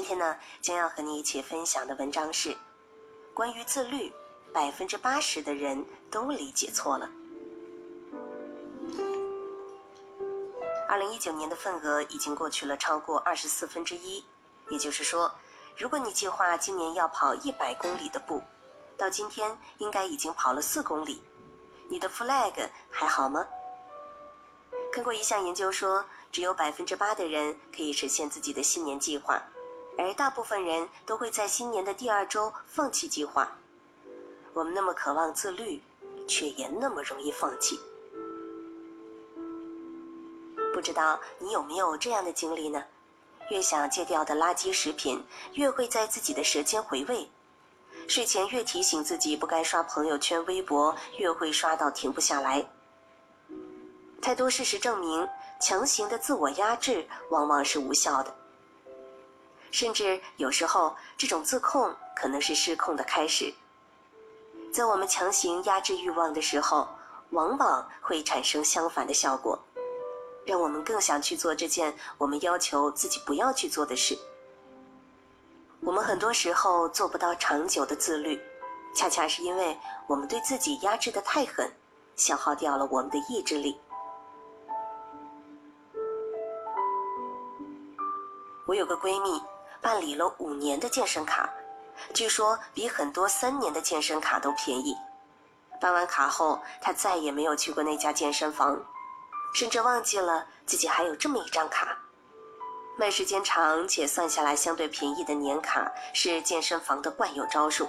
今天呢，将要和你一起分享的文章是关于自律，百分之八十的人都理解错了。二零一九年的份额已经过去了超过二十四分之一，也就是说，如果你计划今年要跑一百公里的步，到今天应该已经跑了四公里，你的 flag 还好吗？看过一项研究说，只有百分之八的人可以实现自己的新年计划，而大部分人都会在新年的第二周放弃计划。我们那么渴望自律，却也那么容易放弃。不知道你有没有这样的经历呢？越想戒掉的垃圾食品，越会在自己的舌尖回味；睡前越提醒自己不该刷朋友圈、微博，越会刷到停不下来。太多事实证明，强行的自我压制往往是无效的，甚至有时候这种自控可能是失控的开始。在我们强行压制欲望的时候，往往会产生相反的效果，让我们更想去做这件我们要求自己不要去做的事。我们很多时候做不到长久的自律，恰恰是因为我们对自己压制的太狠，消耗掉了我们的意志力。我有个闺蜜，办理了五年的健身卡，据说比很多三年的健身卡都便宜。办完卡后，他再也没有去过那家健身房，甚至忘记了自己还有这么一张卡。卖时间长且算下来相对便宜的年卡是健身房的惯有招数，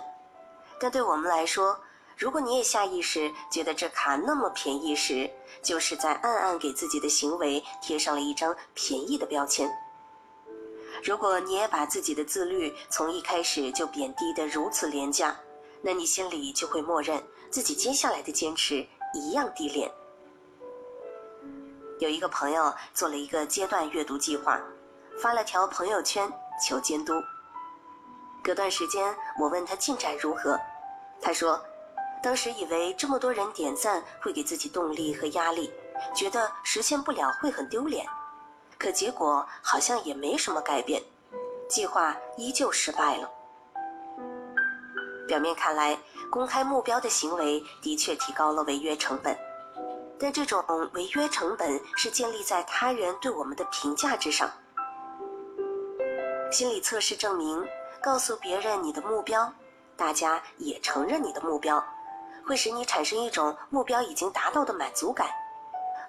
但对我们来说，如果你也下意识觉得这卡那么便宜时，就是在暗暗给自己的行为贴上了一张便宜的标签。如果你也把自己的自律从一开始就贬低得如此廉价，那你心里就会默认自己接下来的坚持一样低廉。有一个朋友做了一个阶段阅读计划，发了条朋友圈求监督。隔段时间我问他进展如何，他说，当时以为这么多人点赞会给自己动力和压力，觉得实现不了会很丢脸。可结果好像也没什么改变，计划依旧失败了。表面看来，公开目标的行为的确提高了违约成本，但这种违约成本是建立在他人对我们的评价之上。心理测试证明，告诉别人你的目标，大家也承认你的目标，会使你产生一种目标已经达到的满足感。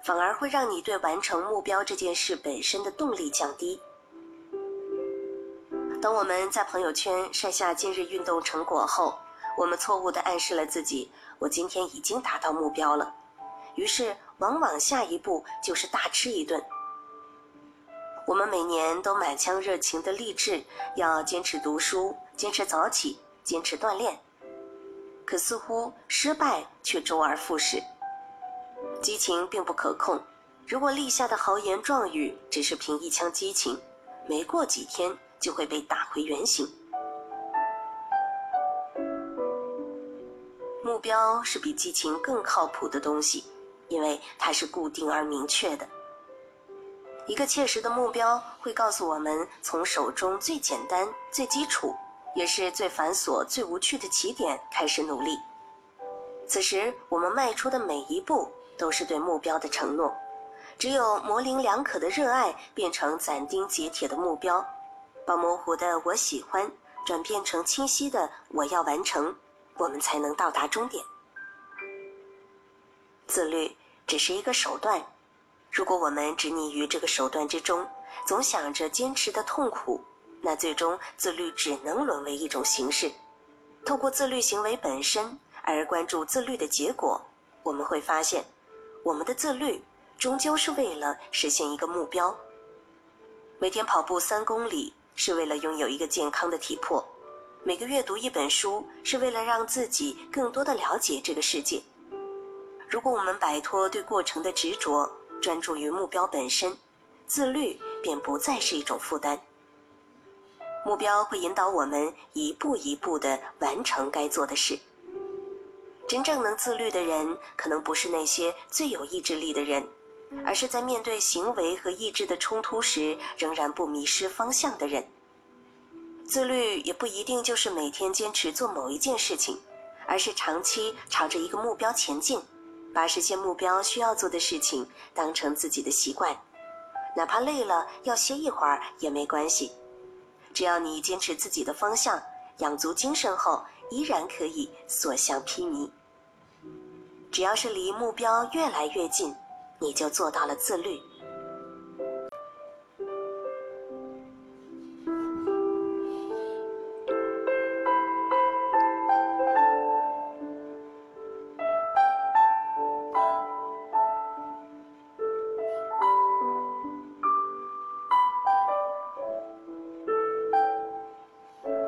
反而会让你对完成目标这件事本身的动力降低。当我们在朋友圈晒下今日运动成果后，我们错误地暗示了自己：“我今天已经达到目标了。”于是，往往下一步就是大吃一顿。我们每年都满腔热情地励志要坚持读书、坚持早起、坚持锻炼，可似乎失败却周而复始。激情并不可控，如果立下的豪言壮语只是凭一腔激情，没过几天就会被打回原形。目标是比激情更靠谱的东西，因为它是固定而明确的。一个切实的目标会告诉我们，从手中最简单、最基础，也是最繁琐、最无趣的起点开始努力。此时，我们迈出的每一步。都是对目标的承诺，只有模棱两可的热爱变成斩钉截铁的目标，把模糊的“我喜欢”转变成清晰的“我要完成”，我们才能到达终点。自律只是一个手段，如果我们执泥于这个手段之中，总想着坚持的痛苦，那最终自律只能沦为一种形式。透过自律行为本身而关注自律的结果，我们会发现。我们的自律终究是为了实现一个目标。每天跑步三公里是为了拥有一个健康的体魄，每个月读一本书是为了让自己更多的了解这个世界。如果我们摆脱对过程的执着，专注于目标本身，自律便不再是一种负担。目标会引导我们一步一步地完成该做的事。真正能自律的人，可能不是那些最有意志力的人，而是在面对行为和意志的冲突时，仍然不迷失方向的人。自律也不一定就是每天坚持做某一件事情，而是长期朝着一个目标前进，把实现目标需要做的事情当成自己的习惯，哪怕累了要歇一会儿也没关系，只要你坚持自己的方向，养足精神后，依然可以所向披靡。只要是离目标越来越近，你就做到了自律。